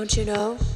Don't you know?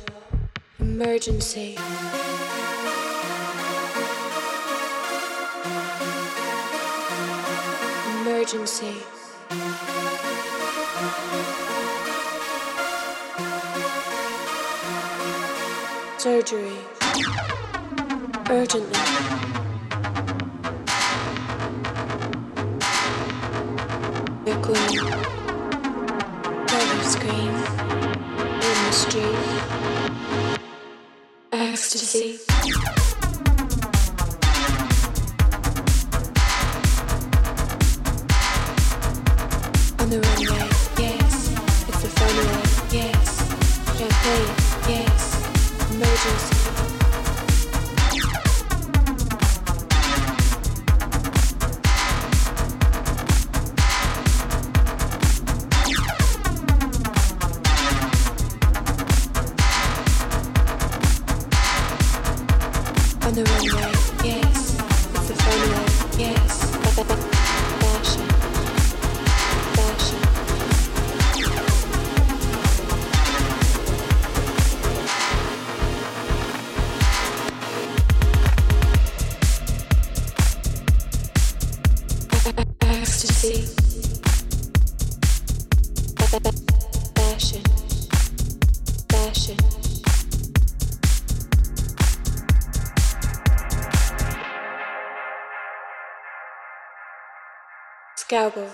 cowboy.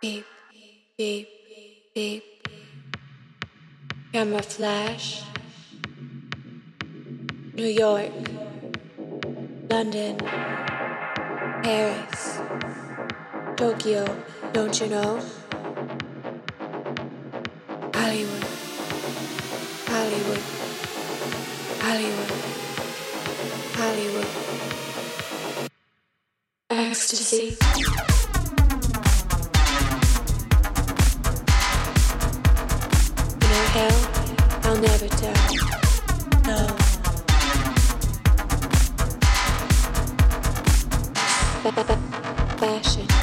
Beep, beep, beep. Camouflage. New York. London. Paris. Tokyo, don't you know? Hollywood. Hollywood. Hollywood. Hollywood. Ecstasy. fashion.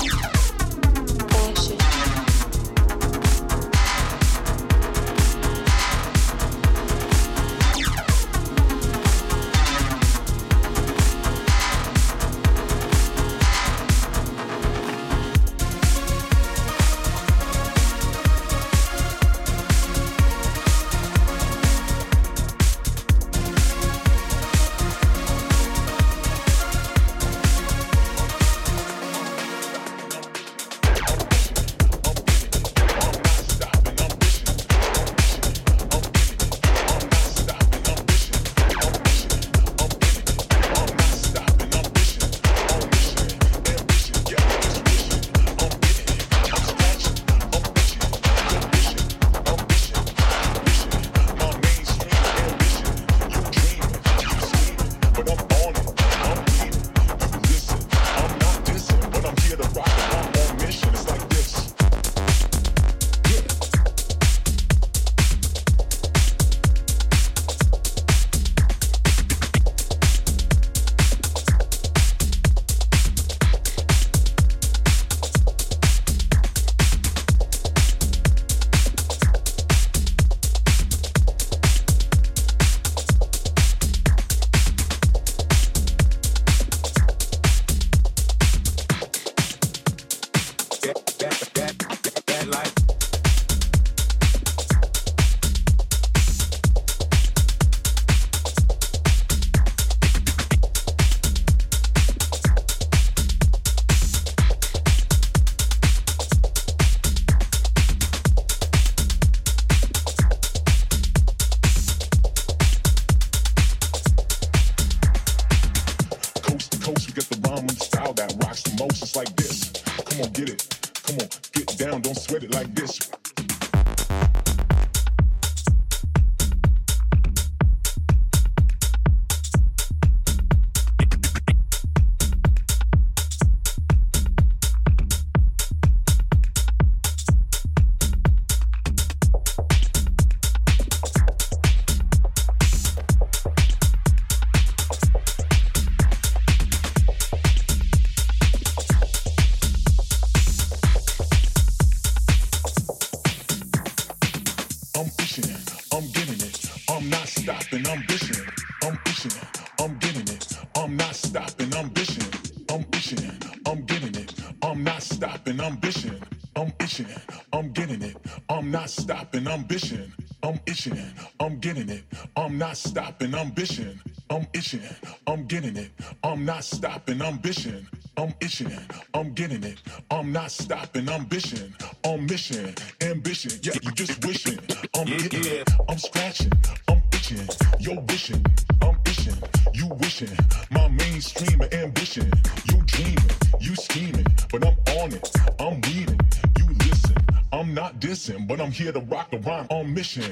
I'm bitching. I'm itching, I'm getting it. I'm not stopping, I'm bitching. I'm itching, I'm getting it. I'm not stopping, I'm bitching. I'm itching, I'm getting it. I'm not stopping, I'm bitching. On mission, ambition. Yeah, you just wishing. I'm getting it. I'm scratching, Dissing, but I'm here to rock the rhyme on mission.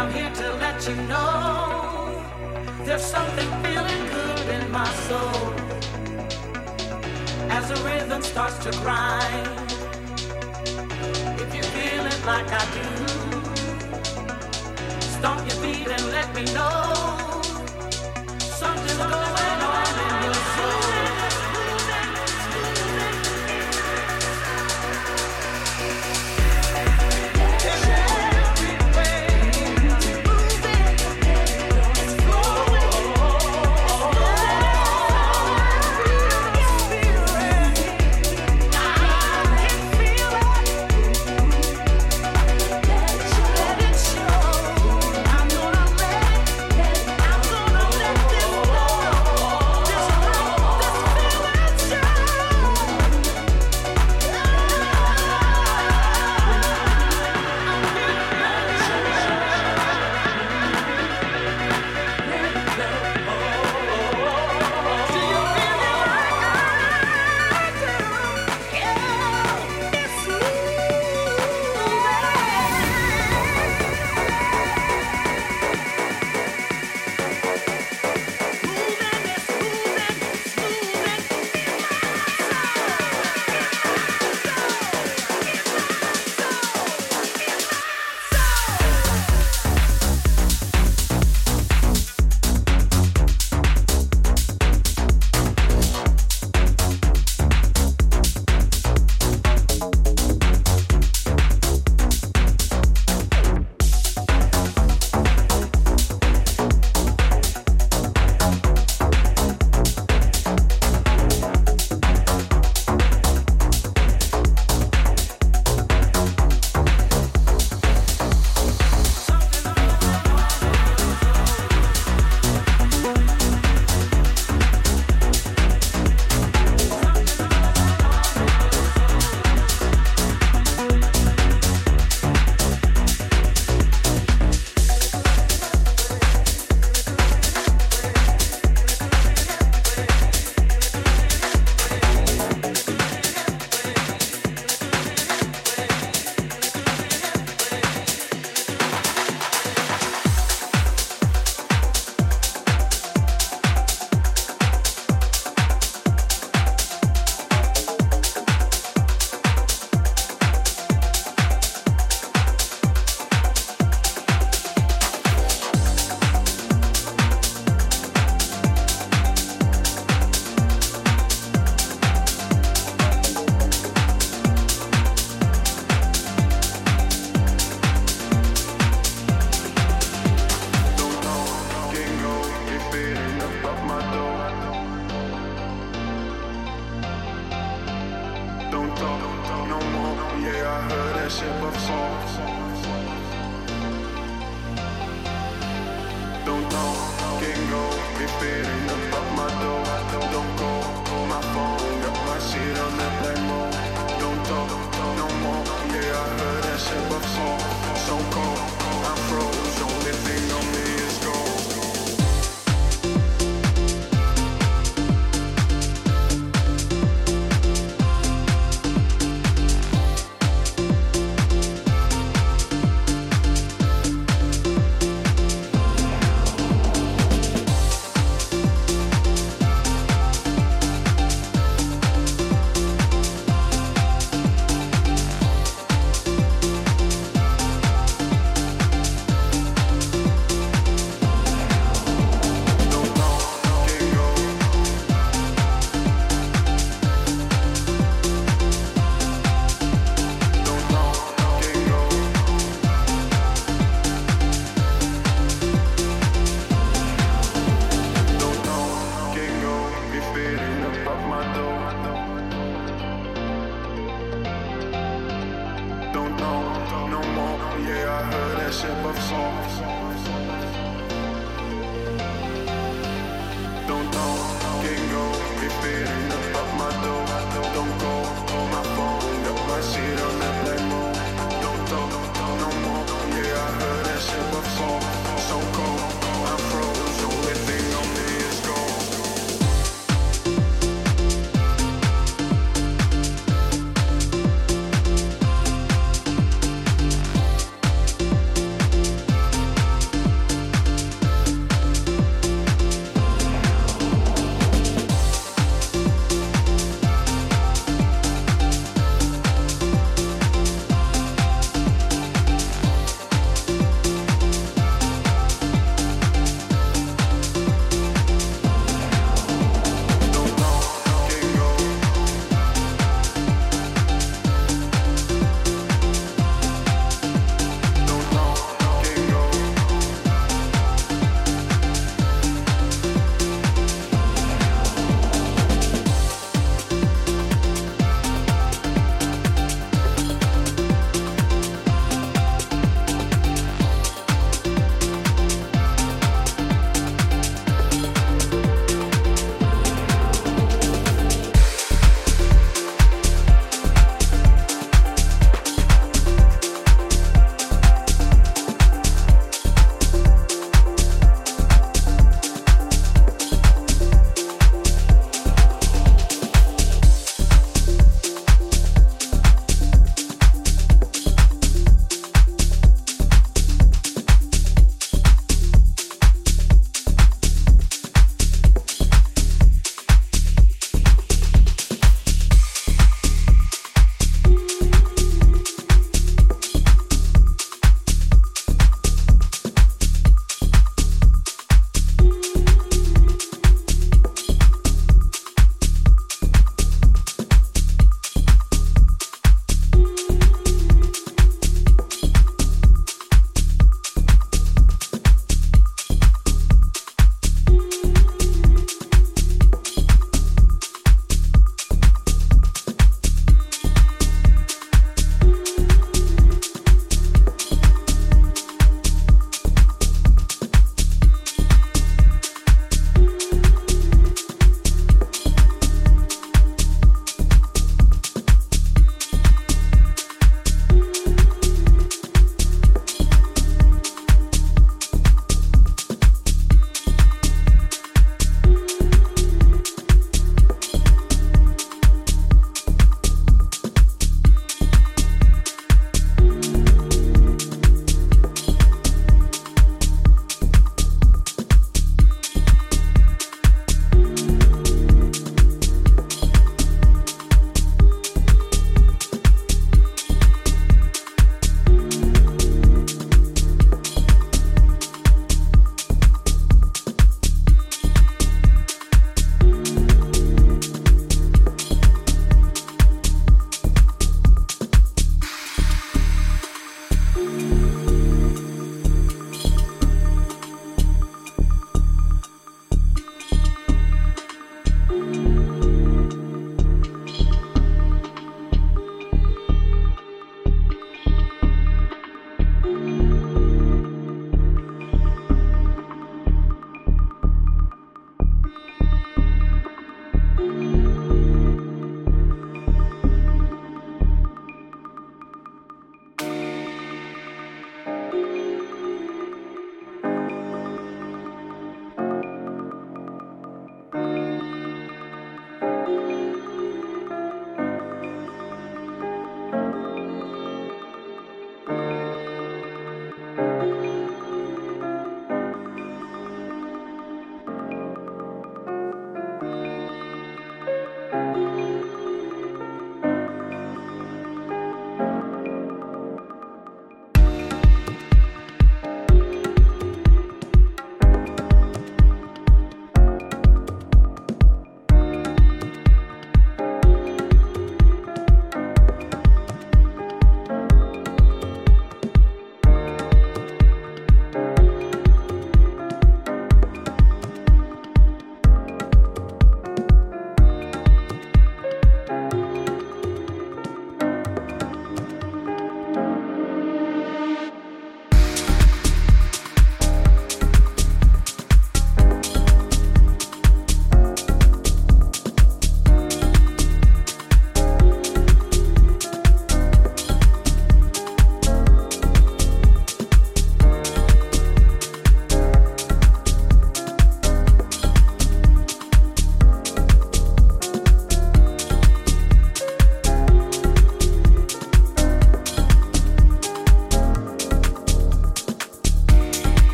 I'm here to let you know there's something feeling good in my soul. As the rhythm starts to grind, if you feel it like I do, stomp your feet and let me know something's going.